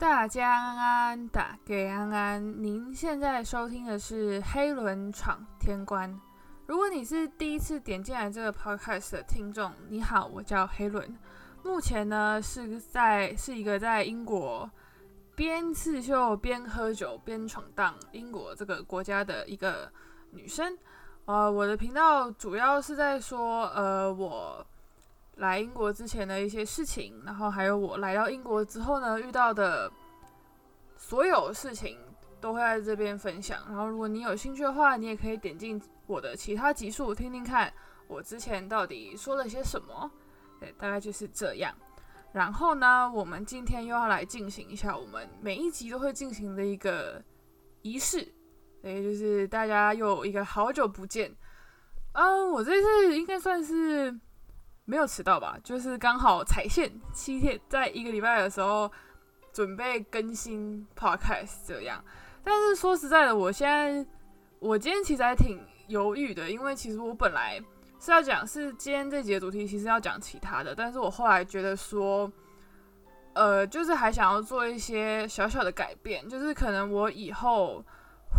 大家安安，打给安安。您现在收听的是黑轮闯天关。如果你是第一次点进来这个 podcast 的听众，你好，我叫黑轮。目前呢是在是一个在英国边刺绣边喝酒边闯荡英国这个国家的一个女生。呃，我的频道主要是在说，呃，我。来英国之前的一些事情，然后还有我来到英国之后呢遇到的所有事情，都会在这边分享。然后如果你有兴趣的话，你也可以点进我的其他集数听听看，我之前到底说了些什么。对，大概就是这样。然后呢，我们今天又要来进行一下我们每一集都会进行的一个仪式，对，就是大家又一个好久不见。嗯，我这次应该算是。没有迟到吧？就是刚好踩线七天，在一个礼拜的时候准备更新 podcast 这样。但是说实在的，我现在我今天其实还挺犹豫的，因为其实我本来是要讲是今天这节主题，其实要讲其他的，但是我后来觉得说，呃，就是还想要做一些小小的改变，就是可能我以后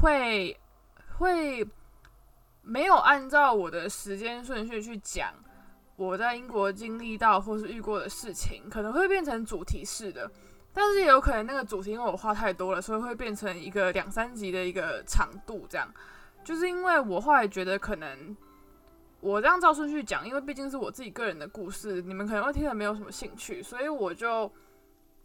会会没有按照我的时间顺序去讲。我在英国经历到或是遇过的事情，可能会变成主题式的，但是也有可能那个主题因为我话太多了，所以会变成一个两三集的一个长度。这样，就是因为我后来觉得可能我这样照顺序讲，因为毕竟是我自己个人的故事，你们可能会听得没有什么兴趣，所以我就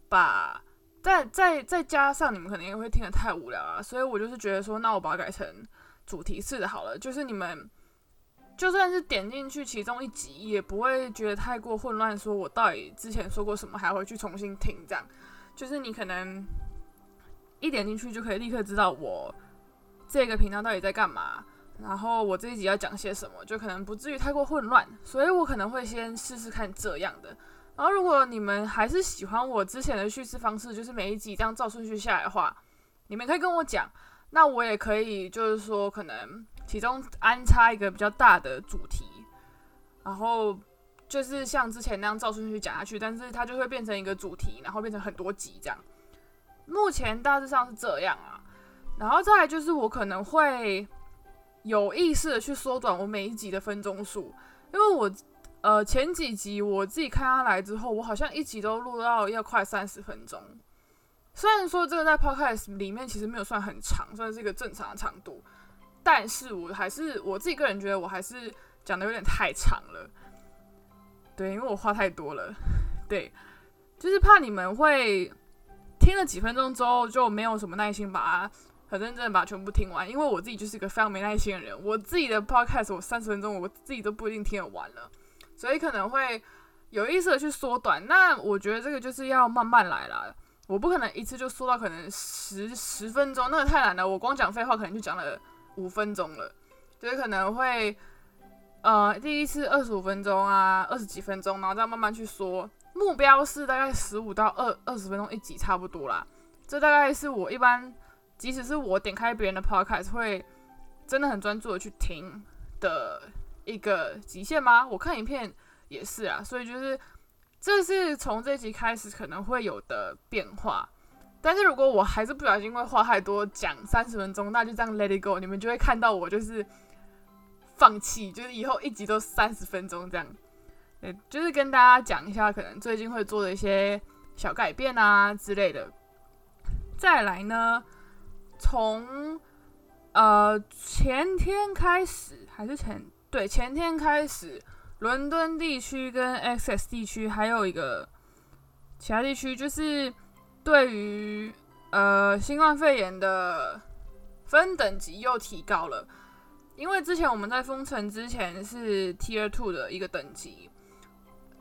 把再再再加上你们可能也会听得太无聊啊，所以我就是觉得说，那我把它改成主题式的好了，就是你们。就算是点进去其中一集，也不会觉得太过混乱。说我到底之前说过什么，还要回去重新听，这样就是你可能一点进去就可以立刻知道我这个频道到底在干嘛，然后我这一集要讲些什么，就可能不至于太过混乱。所以我可能会先试试看这样的。然后如果你们还是喜欢我之前的叙事方式，就是每一集这样照顺序下来的话，你们可以跟我讲，那我也可以就是说可能。其中安插一个比较大的主题，然后就是像之前那样照顺序讲下去，但是它就会变成一个主题，然后变成很多集这样。目前大致上是这样啊，然后再来就是我可能会有意识的去缩短我每一集的分钟数，因为我呃前几集我自己看下来之后，我好像一集都录到要快三十分钟。虽然说这个在 Podcast 里面其实没有算很长，算是一个正常的长度。但是我还是我自己个人觉得，我还是讲的有点太长了。对，因为我话太多了。对，就是怕你们会听了几分钟之后就没有什么耐心把它很认真的把全部听完。因为我自己就是一个非常没耐心的人，我自己的 podcast 我三十分钟我自己都不一定听得完了，所以可能会有意识的去缩短。那我觉得这个就是要慢慢来啦，我不可能一次就缩到可能十十分钟，那个太难了。我光讲废话可能就讲了。五分钟了，就是可能会，呃，第一次二十五分钟啊，二十几分钟，然后再慢慢去说。目标是大概十五到二二十分钟一集，差不多啦。这大概是我一般，即使是我点开别人的 podcast，会真的很专注的去听的一个极限吗？我看影片也是啊，所以就是这是从这集开始可能会有的变化。但是如果我还是不小心会话太多，讲三十分钟，那就这样 let it go，你们就会看到我就是放弃，就是以后一集都三十分钟这样。对，就是跟大家讲一下，可能最近会做的一些小改变啊之类的。再来呢，从呃前天开始，还是前对前天开始，伦敦地区跟 XS 地区还有一个其他地区就是。对于呃新冠肺炎的分等级又提高了，因为之前我们在封城之前是 Tier Two 的一个等级，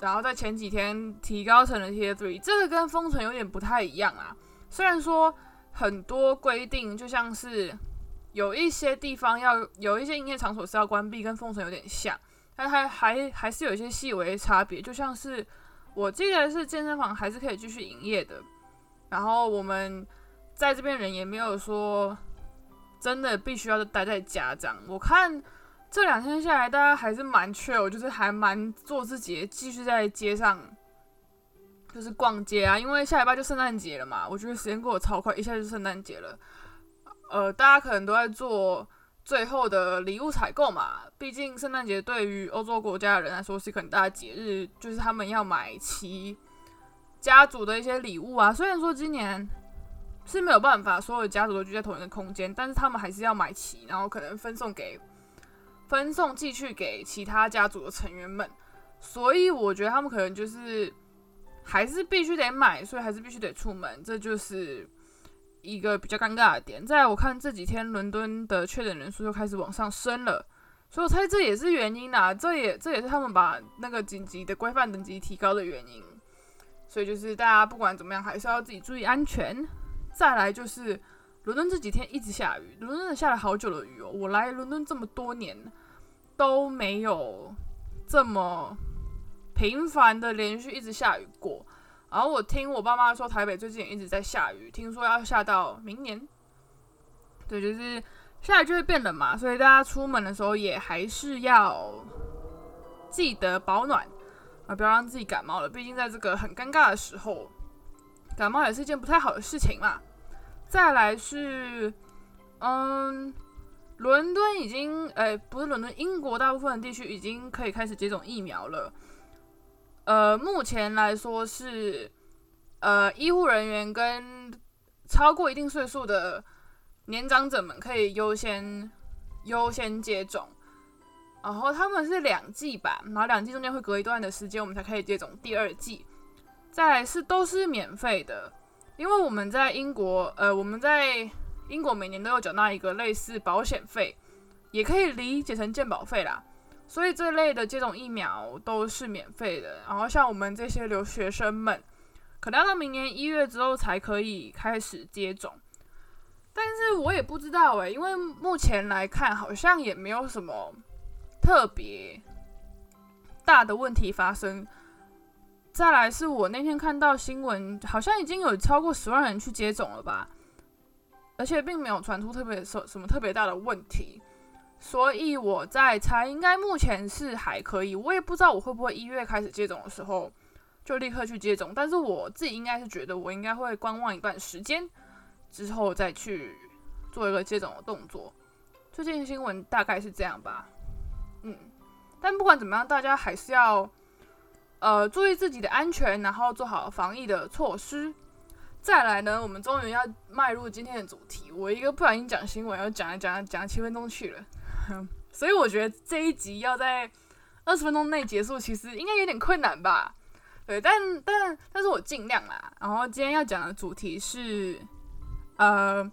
然后在前几天提高成了 Tier Three，这个跟封城有点不太一样啊。虽然说很多规定就像是有一些地方要有一些营业场所是要关闭，跟封城有点像，但还还还是有一些细微差别，就像是我记得是健身房还是可以继续营业的。然后我们在这边人也没有说真的必须要待在家这样。我看这两天下来，大家还是蛮 chill，就是还蛮做自己，继续在街上就是逛街啊，因为下礼拜就圣诞节了嘛，我觉得时间过得超快，一下就圣诞节了。呃，大家可能都在做最后的礼物采购嘛，毕竟圣诞节对于欧洲国家的人来说是一个很大的节日，就是他们要买齐家族的一些礼物啊。虽然说今年是没有办法所有家族都聚在同一个空间，但是他们还是要买齐，然后可能分送给分送寄去给其他家族的成员们。所以我觉得他们可能就是。还是必须得买，所以还是必须得出门，这就是一个比较尴尬的点。在我看这几天伦敦的确诊人数又开始往上升了，所以我猜这也是原因啦。这也这也是他们把那个紧急的规范等级提高的原因。所以就是大家不管怎么样，还是要自己注意安全。再来就是伦敦这几天一直下雨，伦敦下了好久的雨哦。我来伦敦这么多年都没有这么。频繁的连续一直下雨过，然后我听我爸妈说，台北最近也一直在下雨，听说要下到明年。对，就是下雨就会变冷嘛，所以大家出门的时候也还是要记得保暖啊，不要让自己感冒了。毕竟在这个很尴尬的时候，感冒也是一件不太好的事情嘛。再来是，嗯，伦敦已经，呃，不是伦敦，英国大部分地区已经可以开始接种疫苗了。呃，目前来说是，呃，医护人员跟超过一定岁数的年长者们可以优先优先接种，然后他们是两剂吧，然后两剂中间会隔一段的时间，我们才可以接种第二剂。再来是都是免费的，因为我们在英国，呃，我们在英国每年都有缴纳一个类似保险费，也可以理解成健保费啦。所以这类的接种疫苗都是免费的，然后像我们这些留学生们，可能要到明年一月之后才可以开始接种。但是我也不知道诶，因为目前来看好像也没有什么特别大的问题发生。再来是我那天看到新闻，好像已经有超过十万人去接种了吧，而且并没有传出特别什什么特别大的问题。所以我在猜，应该目前是还可以。我也不知道我会不会一月开始接种的时候就立刻去接种，但是我自己应该是觉得我应该会观望一段时间之后再去做一个接种的动作。最近新闻大概是这样吧，但不管怎么样，大家还是要呃注意自己的安全，然后做好防疫的措施。再来呢，我们终于要迈入今天的主题。我一个不小心讲新闻，要讲一讲讲七分钟去了。所以我觉得这一集要在二十分钟内结束，其实应该有点困难吧？对，但但但是我尽量啦。然后今天要讲的主题是，呃，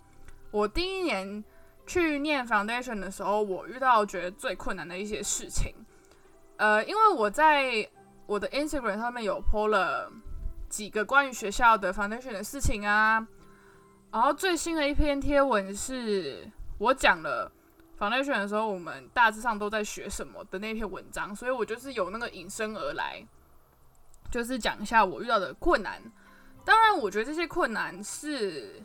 我第一年去念 foundation 的时候，我遇到觉得最困难的一些事情。呃，因为我在我的 Instagram 上面有 po 了几个关于学校的 foundation 的事情啊，然后最新的一篇贴文是我讲了。foundation 的时候，我们大致上都在学什么的那篇文章，所以我就是有那个引申而来，就是讲一下我遇到的困难。当然，我觉得这些困难是，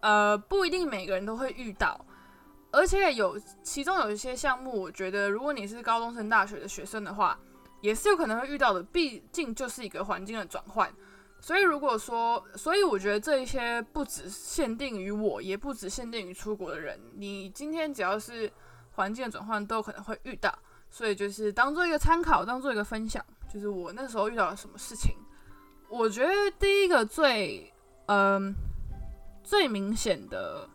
呃，不一定每个人都会遇到，而且有其中有一些项目，我觉得如果你是高中生、大学的学生的话，也是有可能会遇到的，毕竟就是一个环境的转换。所以，如果说，所以我觉得这一些不只限定于我，也不只限定于出国的人。你今天只要是环境的转换，都有可能会遇到。所以就是当做一个参考，当做一个分享。就是我那时候遇到了什么事情。我觉得第一个最，嗯，最明显的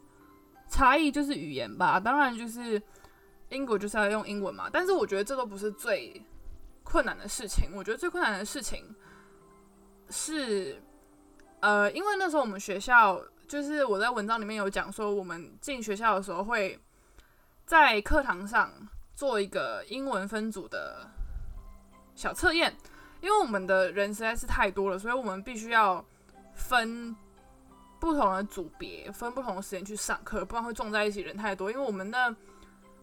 差异就是语言吧。当然，就是英国就是要用英文嘛。但是我觉得这都不是最困难的事情。我觉得最困难的事情。是，呃，因为那时候我们学校就是我在文章里面有讲说，我们进学校的时候会在课堂上做一个英文分组的小测验，因为我们的人实在是太多了，所以我们必须要分不同的组别，分不同的时间去上课，不然会撞在一起，人太多。因为我们那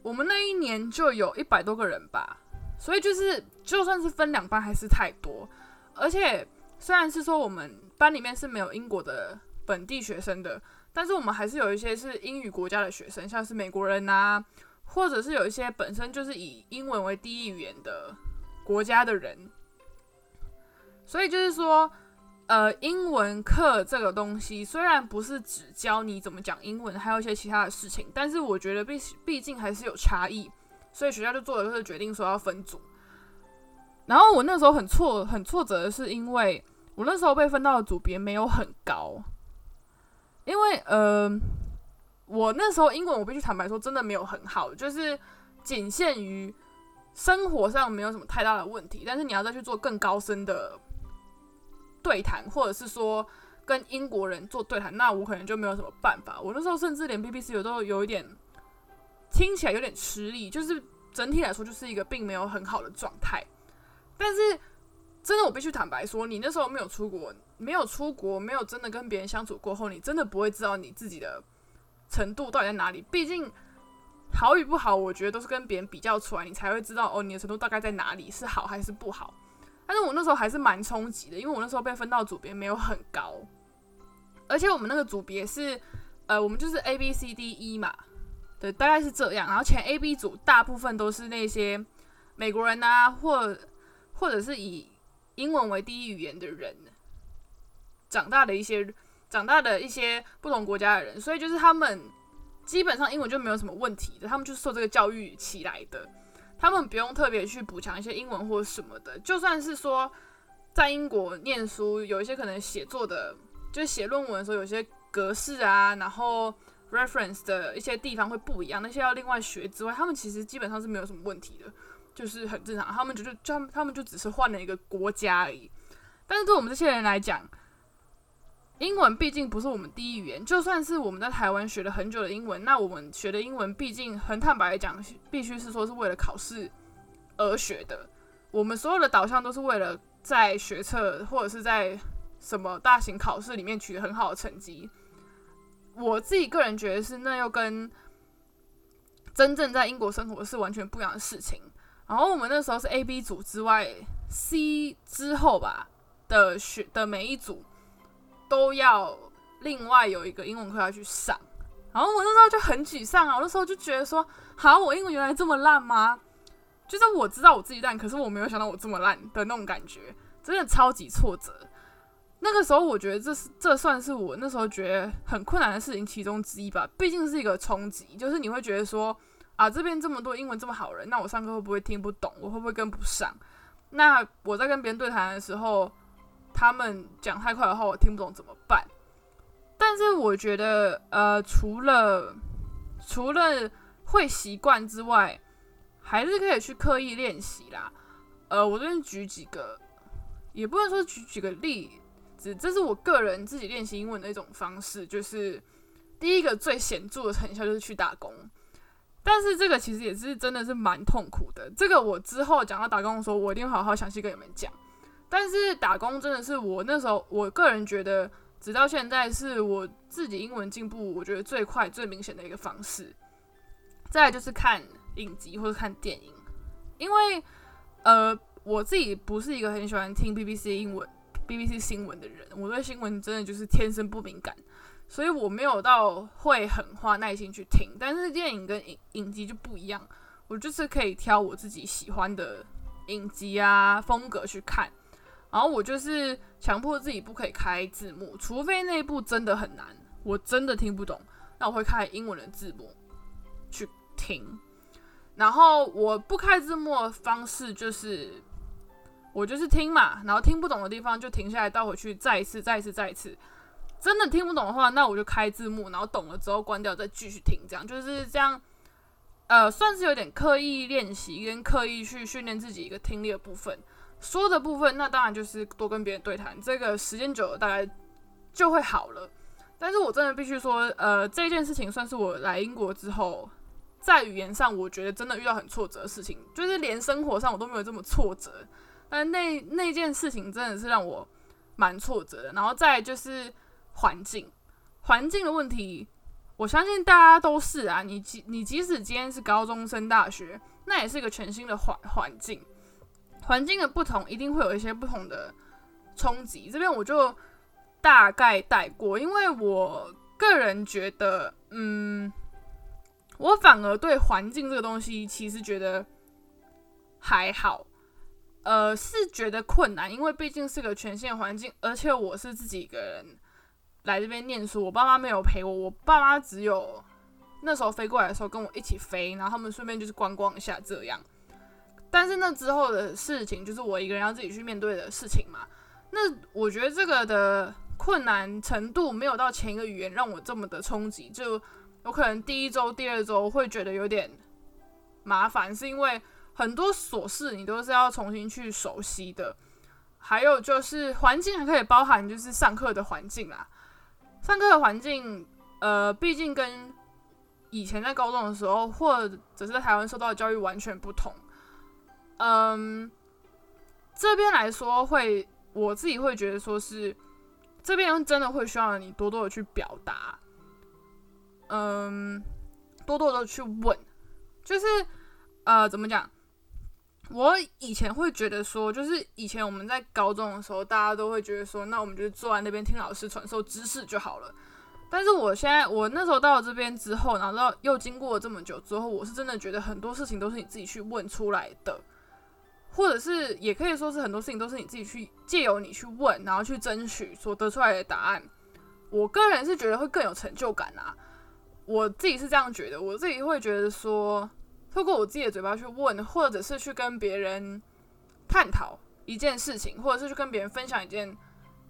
我们那一年就有一百多个人吧，所以就是就算是分两班还是太多，而且。虽然是说我们班里面是没有英国的本地学生的，但是我们还是有一些是英语国家的学生，像是美国人呐，或者是有一些本身就是以英文为第一语言的国家的人。所以就是说，呃，英文课这个东西虽然不是只教你怎么讲英文，还有一些其他的事情，但是我觉得毕毕竟还是有差异，所以学校就做了这个决定，说要分组。然后我那时候很挫很挫折的是，因为我那时候被分到的组别没有很高，因为呃，我那时候英文我必须坦白说，真的没有很好，就是仅限于生活上没有什么太大的问题，但是你要再去做更高深的。对谈，或者是说跟英国人做对谈，那我可能就没有什么办法。我那时候甚至连 BBC 有都有一点听起来有点吃力，就是整体来说就是一个并没有很好的状态。但是真的，我必须坦白说，你那时候没有出国，没有出国，没有真的跟别人相处过后，你真的不会知道你自己的程度到底在哪里。毕竟好与不好，我觉得都是跟别人比较出来，你才会知道哦，你的程度大概在哪里，是好还是不好。但是我那时候还是蛮冲击的，因为我那时候被分到组别没有很高，而且我们那个组别是，呃，我们就是 A B C D E 嘛，对，大概是这样。然后前 A B 组大部分都是那些美国人啊，或或者是以英文为第一语言的人长大的一些长大的一些不同国家的人，所以就是他们基本上英文就没有什么问题的，他们就是受这个教育起来的。他们不用特别去补强一些英文或什么的，就算是说在英国念书，有一些可能写作的，就写论文的时候，有些格式啊，然后 reference 的一些地方会不一样，那些要另外学之外，他们其实基本上是没有什么问题的，就是很正常。他们就就就他们就只是换了一个国家而已，但是对我们这些人来讲，英文毕竟不是我们第一语言，就算是我们在台湾学了很久的英文，那我们学的英文毕竟很坦白讲，必须是说是为了考试而学的。我们所有的导向都是为了在学测或者是在什么大型考试里面取得很好的成绩。我自己个人觉得是，那又跟真正在英国生活是完全不一样的事情。然后我们那时候是 A、B 组之外，C 之后吧的学的每一组。都要另外有一个英文课要去上，然后我那时候就很沮丧啊！我那时候就觉得说，好，我英文原来这么烂吗？就是我知道我自己烂，可是我没有想到我这么烂的那种感觉，真的超级挫折。那个时候我觉得这是这算是我那时候觉得很困难的事情其中之一吧，毕竟是一个冲击，就是你会觉得说，啊，这边这么多英文这么好人，那我上课会不会听不懂？我会不会跟不上？那我在跟别人对谈的时候。他们讲太快的话，我听不懂怎么办？但是我觉得，呃，除了除了会习惯之外，还是可以去刻意练习啦。呃，我这边举几个，也不能说举几个例子，这是我个人自己练习英文的一种方式。就是第一个最显著的成效就是去打工，但是这个其实也是真的是蛮痛苦的。这个我之后讲到打工的时候，我一定好好详细跟你们讲。但是打工真的是我那时候，我个人觉得，直到现在是我自己英文进步，我觉得最快、最明显的一个方式。再就是看影集或者看电影，因为呃，我自己不是一个很喜欢听 BBC 英文、BBC 新闻的人，我对新闻真的就是天生不敏感，所以我没有到会很花耐心去听。但是电影跟影影集就不一样，我就是可以挑我自己喜欢的影集啊风格去看。然后我就是强迫自己不可以开字幕，除非那一部真的很难，我真的听不懂，那我会开英文的字幕去听。然后我不开字幕的方式就是，我就是听嘛，然后听不懂的地方就停下来倒回去，再一次，再一次，再一次。真的听不懂的话，那我就开字幕，然后懂了之后关掉，再继续听。这样就是这样，呃，算是有点刻意练习跟刻意去训练自己一个听力的部分。说的部分，那当然就是多跟别人对谈，这个时间久了大概就会好了。但是我真的必须说，呃，这件事情算是我来英国之后，在语言上我觉得真的遇到很挫折的事情，就是连生活上我都没有这么挫折。但那那件事情真的是让我蛮挫折的。然后再就是环境，环境的问题，我相信大家都是啊。你即你即使今天是高中升大学，那也是一个全新的环环境。环境的不同，一定会有一些不同的冲击。这边我就大概带过，因为我个人觉得，嗯，我反而对环境这个东西其实觉得还好。呃，是觉得困难，因为毕竟是个全新环境，而且我是自己一个人来这边念书，我爸妈没有陪我，我爸妈只有那时候飞过来的时候跟我一起飞，然后他们顺便就是观光一下这样。但是那之后的事情，就是我一个人要自己去面对的事情嘛。那我觉得这个的困难程度没有到前一个语言让我这么的冲击，就有可能第一周、第二周会觉得有点麻烦，是因为。很多琐事你都是要重新去熟悉的，还有就是环境还可以包含就是上课的环境啦。上课的环境，呃，毕竟跟以前在高中的时候或者是在台湾受到的教育完全不同。嗯，这边来说会，我自己会觉得说是这边真的会需要你多多的去表达，嗯，多多的去问，就是呃，怎么讲？我以前会觉得说，就是以前我们在高中的时候，大家都会觉得说，那我们就坐在那边听老师传授知识就好了。但是我现在，我那时候到了这边之后，然后又经过了这么久之后，我是真的觉得很多事情都是你自己去问出来的，或者是也可以说是很多事情都是你自己去借由你去问，然后去争取所得出来的答案。我个人是觉得会更有成就感啊，我自己是这样觉得，我自己会觉得说。透过我自己的嘴巴去问，或者是去跟别人探讨一件事情，或者是去跟别人分享一件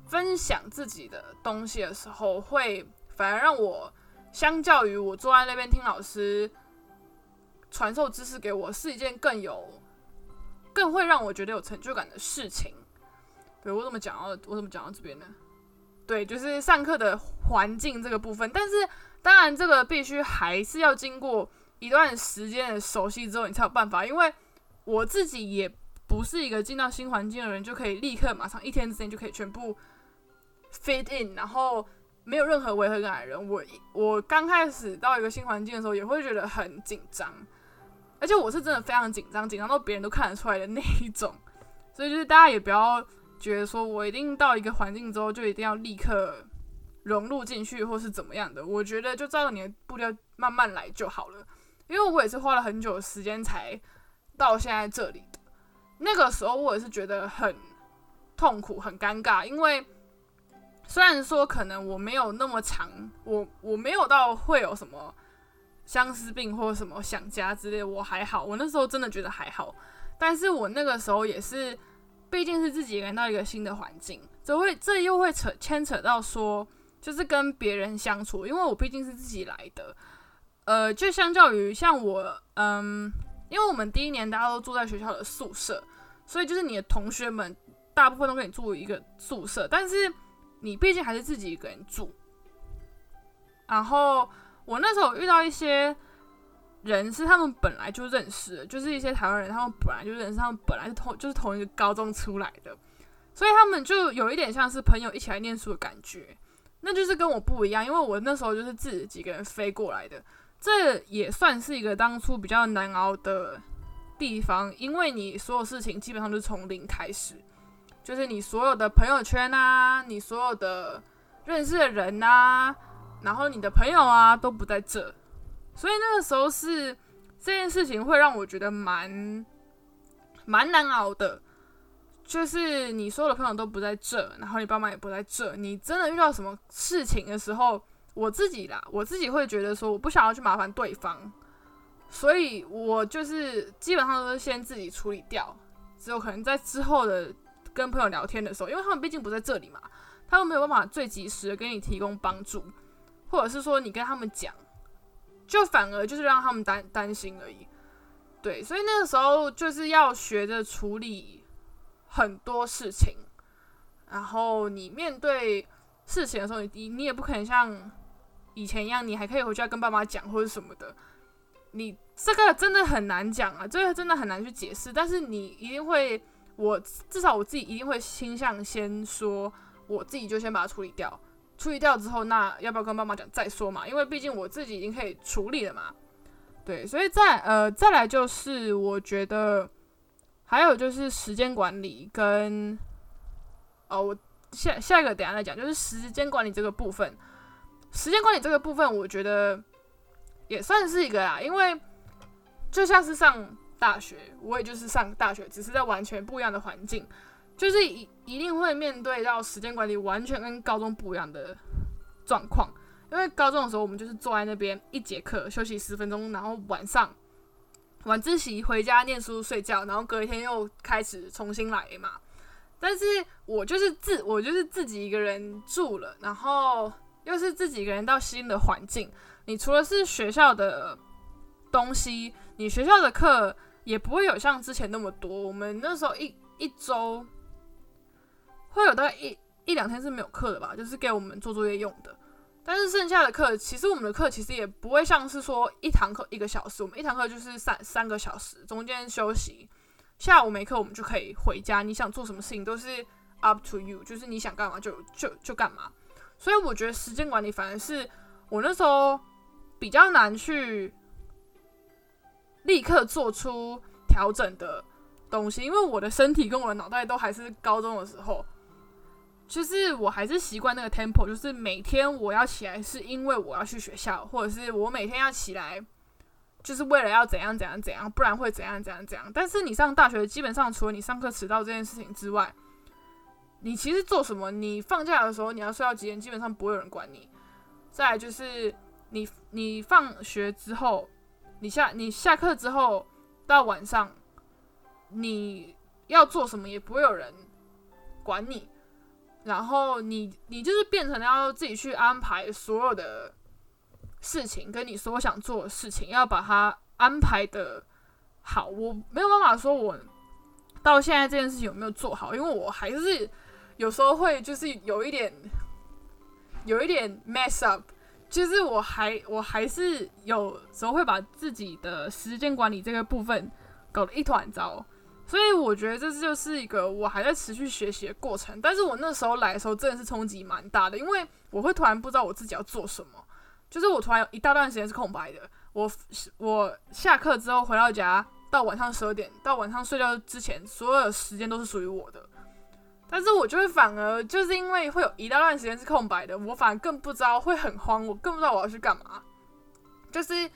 分享自己的东西的时候，会反而让我相较于我坐在那边听老师传授知识给我，是一件更有更会让我觉得有成就感的事情。对我怎么讲到我怎么讲到这边呢？对，就是上课的环境这个部分，但是当然这个必须还是要经过。一段时间的熟悉之后，你才有办法。因为我自己也不是一个进到新环境的人，就可以立刻马上一天之间就可以全部 fit in，然后没有任何违和感的人。我我刚开始到一个新环境的时候，也会觉得很紧张，而且我是真的非常紧张，紧张到别人都看得出来的那一种。所以就是大家也不要觉得说我一定到一个环境之后就一定要立刻融入进去，或是怎么样的。我觉得就照着你的步调慢慢来就好了。因为我也是花了很久的时间才到现在这里的，那个时候我也是觉得很痛苦、很尴尬。因为虽然说可能我没有那么长，我我没有到会有什么相思病或者什么想家之类，我还好。我那时候真的觉得还好，但是我那个时候也是，毕竟是自己来到一个新的环境，这会这又会扯牵扯到说，就是跟别人相处，因为我毕竟是自己来的。呃，就相较于像我，嗯，因为我们第一年大家都住在学校的宿舍，所以就是你的同学们大部分都跟你住一个宿舍，但是你毕竟还是自己一个人住。然后我那时候遇到一些人是他们本来就认识，就是一些台湾人，他们本来就认识，他们本来是同就是同一个高中出来的，所以他们就有一点像是朋友一起来念书的感觉。那就是跟我不一样，因为我那时候就是自己几个人飞过来的。这也算是一个当初比较难熬的地方，因为你所有事情基本上就是从零开始，就是你所有的朋友圈啊，你所有的认识的人啊，然后你的朋友啊都不在这，所以那个时候是这件事情会让我觉得蛮蛮难熬的，就是你所有的朋友都不在这，然后你爸妈也不在这，你真的遇到什么事情的时候。我自己啦，我自己会觉得说，我不想要去麻烦对方，所以我就是基本上都是先自己处理掉，只有可能在之后的跟朋友聊天的时候，因为他们毕竟不在这里嘛，他们没有办法最及时的给你提供帮助，或者是说你跟他们讲，就反而就是让他们担担心而已。对，所以那个时候就是要学着处理很多事情，然后你面对事情的时候，你你也不可能像。以前一样，你还可以回家跟爸妈讲或者什么的。你这个真的很难讲啊，这个真的很难去解释。但是你一定会，我至少我自己一定会倾向先说，我自己就先把它处理掉。处理掉之后，那要不要跟爸妈讲再说嘛？因为毕竟我自己已经可以处理了嘛。对，所以再呃再来就是我觉得还有就是时间管理跟哦，我下下一个等下再讲，就是时间管理这个部分。时间管理这个部分，我觉得也算是一个啦，因为就像是上大学，我也就是上大学，只是在完全不一样的环境，就是一一定会面对到时间管理完全跟高中不一样的状况。因为高中的时候，我们就是坐在那边一节课休息十分钟，然后晚上晚自习回家念书睡觉，然后隔一天又开始重新来嘛。但是我就是自我就是自己一个人住了，然后又是自己一个人到新的环境。你除了是学校的东西，你学校的课也不会有像之前那么多。我们那时候一一周会有大概一一两天是没有课的吧，就是给我们做作业用的。但是剩下的课，其实我们的课其实也不会像是说一堂课一个小时，我们一堂课就是三三个小时，中间休息，下午没课我们就可以回家。你想做什么事情都是 up to you，就是你想干嘛就就就干嘛。所以我觉得时间管理反而是我那时候比较难去立刻做出调整的东西，因为我的身体跟我的脑袋都还是高中的时候。就是我还是习惯那个 tempo，就是每天我要起来是因为我要去学校，或者是我每天要起来就是为了要怎样怎样怎样，不然会怎样怎样怎样。但是你上大学，基本上除了你上课迟到这件事情之外，你其实做什么，你放假的时候你要睡到几点，基本上不会有人管你。再就是你你放学之后，你下你下课之后到晚上，你要做什么也不会有人管你。然后你你就是变成了要自己去安排所有的事情，跟你所想做的事情，要把它安排的好。我没有办法说我到现在这件事情有没有做好，因为我还是有时候会就是有一点有一点 mess up，就是我还我还是有时候会把自己的时间管理这个部分搞得一团糟。所以我觉得这就是一个我还在持续学习的过程，但是我那时候来的时候真的是冲击蛮大的，因为我会突然不知道我自己要做什么，就是我突然有一大段时间是空白的。我我下课之后回到家，到晚上十二点，到晚上睡觉之前，所有的时间都是属于我的。但是我就会反而就是因为会有一大段时间是空白的，我反而更不知道会很慌，我更不知道我要去干嘛，就是。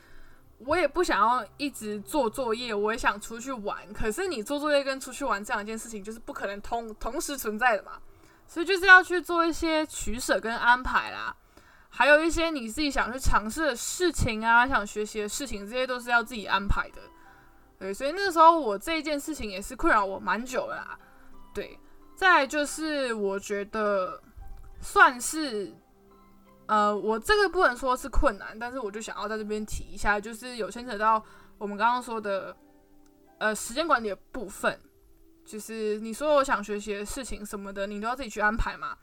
我也不想要一直做作业，我也想出去玩。可是你做作业跟出去玩这两件事情就是不可能同同时存在的嘛，所以就是要去做一些取舍跟安排啦。还有一些你自己想去尝试的事情啊，想学习的事情，这些都是要自己安排的。对，所以那时候我这一件事情也是困扰我蛮久了啦。对，再就是我觉得算是。呃，我这个不能说是困难，但是我就想要在这边提一下，就是有牵扯到我们刚刚说的，呃，时间管理的部分，就是你说我想学习的事情什么的，你都要自己去安排嘛。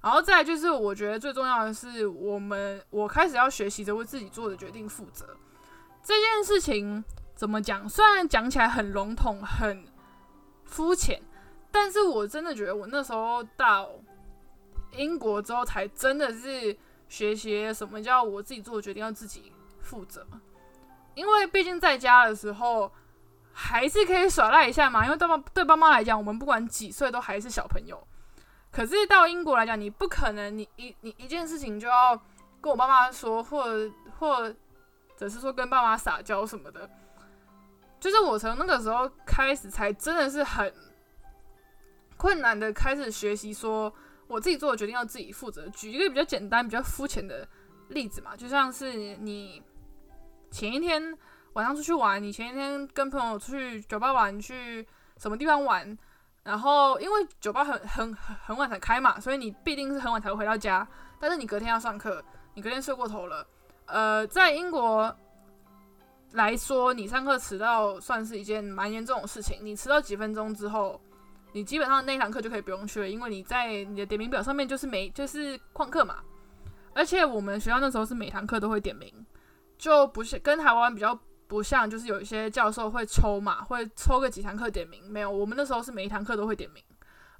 然后再就是，我觉得最重要的是，我们我开始要学习着为自己做的决定负责。这件事情怎么讲？虽然讲起来很笼统、很肤浅，但是我真的觉得我那时候到英国之后，才真的是。学习什么叫我自己做决定要自己负责？因为毕竟在家的时候还是可以耍赖一下嘛。因为对爸对爸妈来讲，我们不管几岁都还是小朋友。可是到英国来讲，你不可能你一你一件事情就要跟我爸妈说，或者或者是说跟爸妈撒娇什么的。就是我从那个时候开始，才真的是很困难的开始学习说。我自己做的决定要自己负责。举一个比较简单、比较肤浅的例子嘛，就像是你前一天晚上出去玩，你前一天跟朋友出去酒吧玩，去什么地方玩，然后因为酒吧很很很晚才开嘛，所以你必定是很晚才会回到家。但是你隔天要上课，你隔天睡过头了。呃，在英国来说，你上课迟到算是一件蛮严重的事情。你迟到几分钟之后。你基本上那堂课就可以不用去了，因为你在你的点名表上面就是每就是旷课嘛。而且我们学校那时候是每堂课都会点名，就不是跟台湾比较不像，就是有一些教授会抽嘛，会抽个几堂课点名。没有，我们那时候是每一堂课都会点名，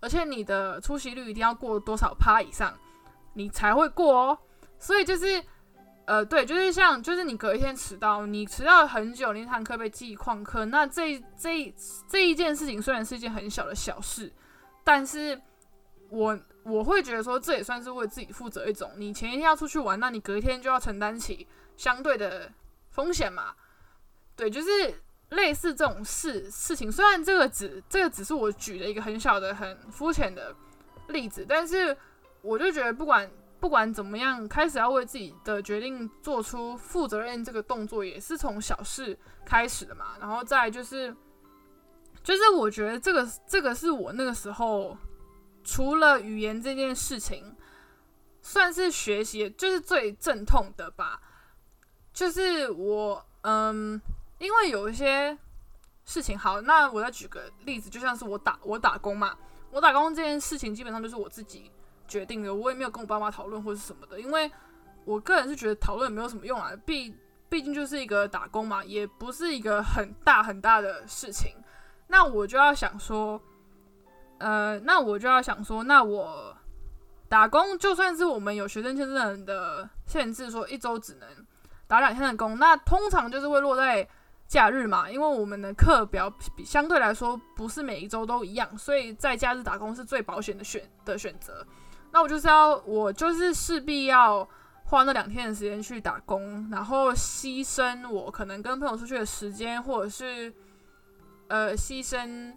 而且你的出席率一定要过多少趴以上，你才会过哦。所以就是。呃，对，就是像，就是你隔一天迟到，你迟到很久，那堂课被记旷课，那这这这一件事情虽然是一件很小的小事，但是我我会觉得说，这也算是为自己负责一种。你前一天要出去玩，那你隔一天就要承担起相对的风险嘛。对，就是类似这种事事情，虽然这个只这个只是我举的一个很小的、很肤浅的例子，但是我就觉得不管不管怎么样，开始要为自己的决定做出负责任，这个动作也是从小事开始的嘛。然后再就是，就是我觉得这个这个是我那个时候除了语言这件事情，算是学习就是最阵痛的吧。就是我嗯。因为有一些事情，好，那我再举个例子，就像是我打我打工嘛，我打工这件事情基本上就是我自己决定的，我也没有跟我爸妈讨论或是什么的，因为我个人是觉得讨论没有什么用啊，毕毕竟就是一个打工嘛，也不是一个很大很大的事情，那我就要想说，呃，那我就要想说，那我打工就算是我们有学生签证的限制，说一周只能打两天的工，那通常就是会落在。假日嘛，因为我们的课表比相对来说不是每一周都一样，所以在假日打工是最保险的选的选择。那我就是要，我就是势必要花那两天的时间去打工，然后牺牲我可能跟朋友出去的时间，或者是呃牺牲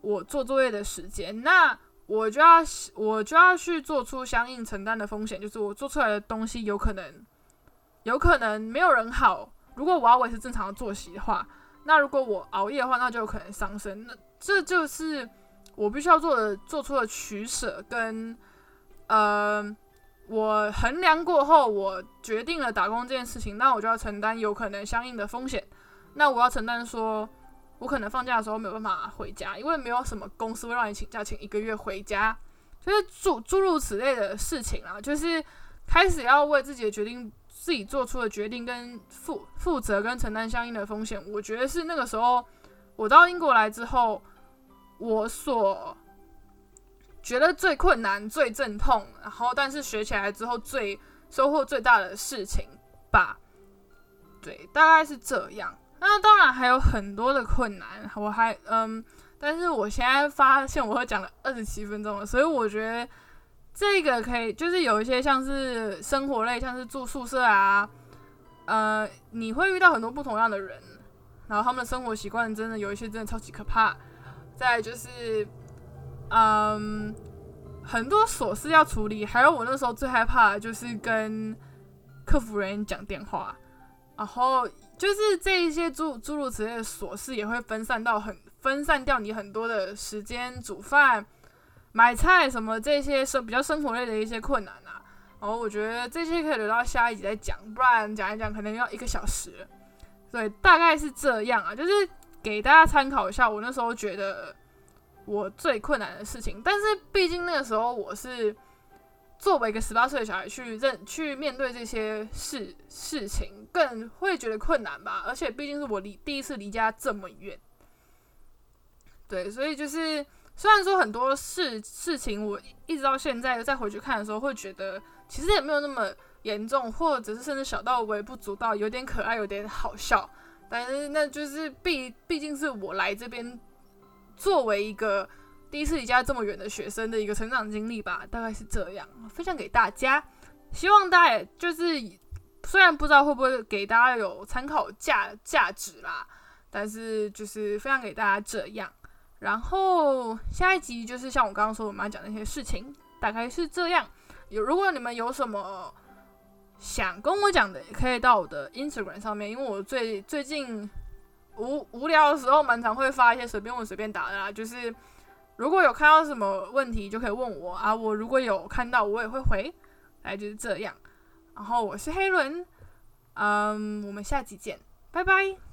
我做作业的时间。那我就要我就要去做出相应承担的风险，就是我做出来的东西有可能有可能没有人好。如果我要维持正常的作息的话，那如果我熬夜的话，那就有可能伤身。那这就是我必须要做的，做出的取舍跟呃，我衡量过后，我决定了打工这件事情，那我就要承担有可能相应的风险。那我要承担说，我可能放假的时候没有办法回家，因为没有什么公司会让你请假请一个月回家，就是诸诸如此类的事情啊，就是开始要为自己的决定。自己做出的决定跟负负责跟承担相应的风险，我觉得是那个时候我到英国来之后，我所觉得最困难、最阵痛，然后但是学起来之后最收获最大的事情吧。对，大概是这样。那当然还有很多的困难，我还嗯，但是我现在发现我讲了二十七分钟了，所以我觉得。这个可以，就是有一些像是生活类，像是住宿舍啊，呃，你会遇到很多不同样的人，然后他们的生活习惯真的有一些真的超级可怕。再就是，嗯，很多琐事要处理，还有我那时候最害怕的就是跟客服人员讲电话，然后就是这一些诸诸如此类的琐事也会分散到很分散掉你很多的时间煮饭。买菜什么这些生比较生活类的一些困难啊，然后我觉得这些可以留到下一集再讲，不然讲一讲可能要一个小时。对，大概是这样啊，就是给大家参考一下我那时候觉得我最困难的事情。但是毕竟那个时候我是作为一个十八岁的小孩去认去面对这些事事情，更会觉得困难吧。而且毕竟是我离第一次离家这么远，对，所以就是。虽然说很多事事情，我一直到现在再回去看的时候，会觉得其实也没有那么严重，或者是甚至小到微不足道，有点可爱，有点好笑。但是那就是毕毕竟是我来这边作为一个第一次离家这么远的学生的一个成长经历吧，大概是这样，分享给大家。希望大家就是虽然不知道会不会给大家有参考价价值啦，但是就是分享给大家这样。然后下一集就是像我刚刚说我们要讲那些事情，大概是这样。有如果你们有什么想跟我讲的，也可以到我的 Instagram 上面，因为我最最近无无聊的时候，蛮常会发一些随便问随便答的啦。就是如果有看到什么问题，就可以问我啊。我如果有看到，我也会回。来就是这样。然后我是黑伦，嗯，我们下期见，拜拜。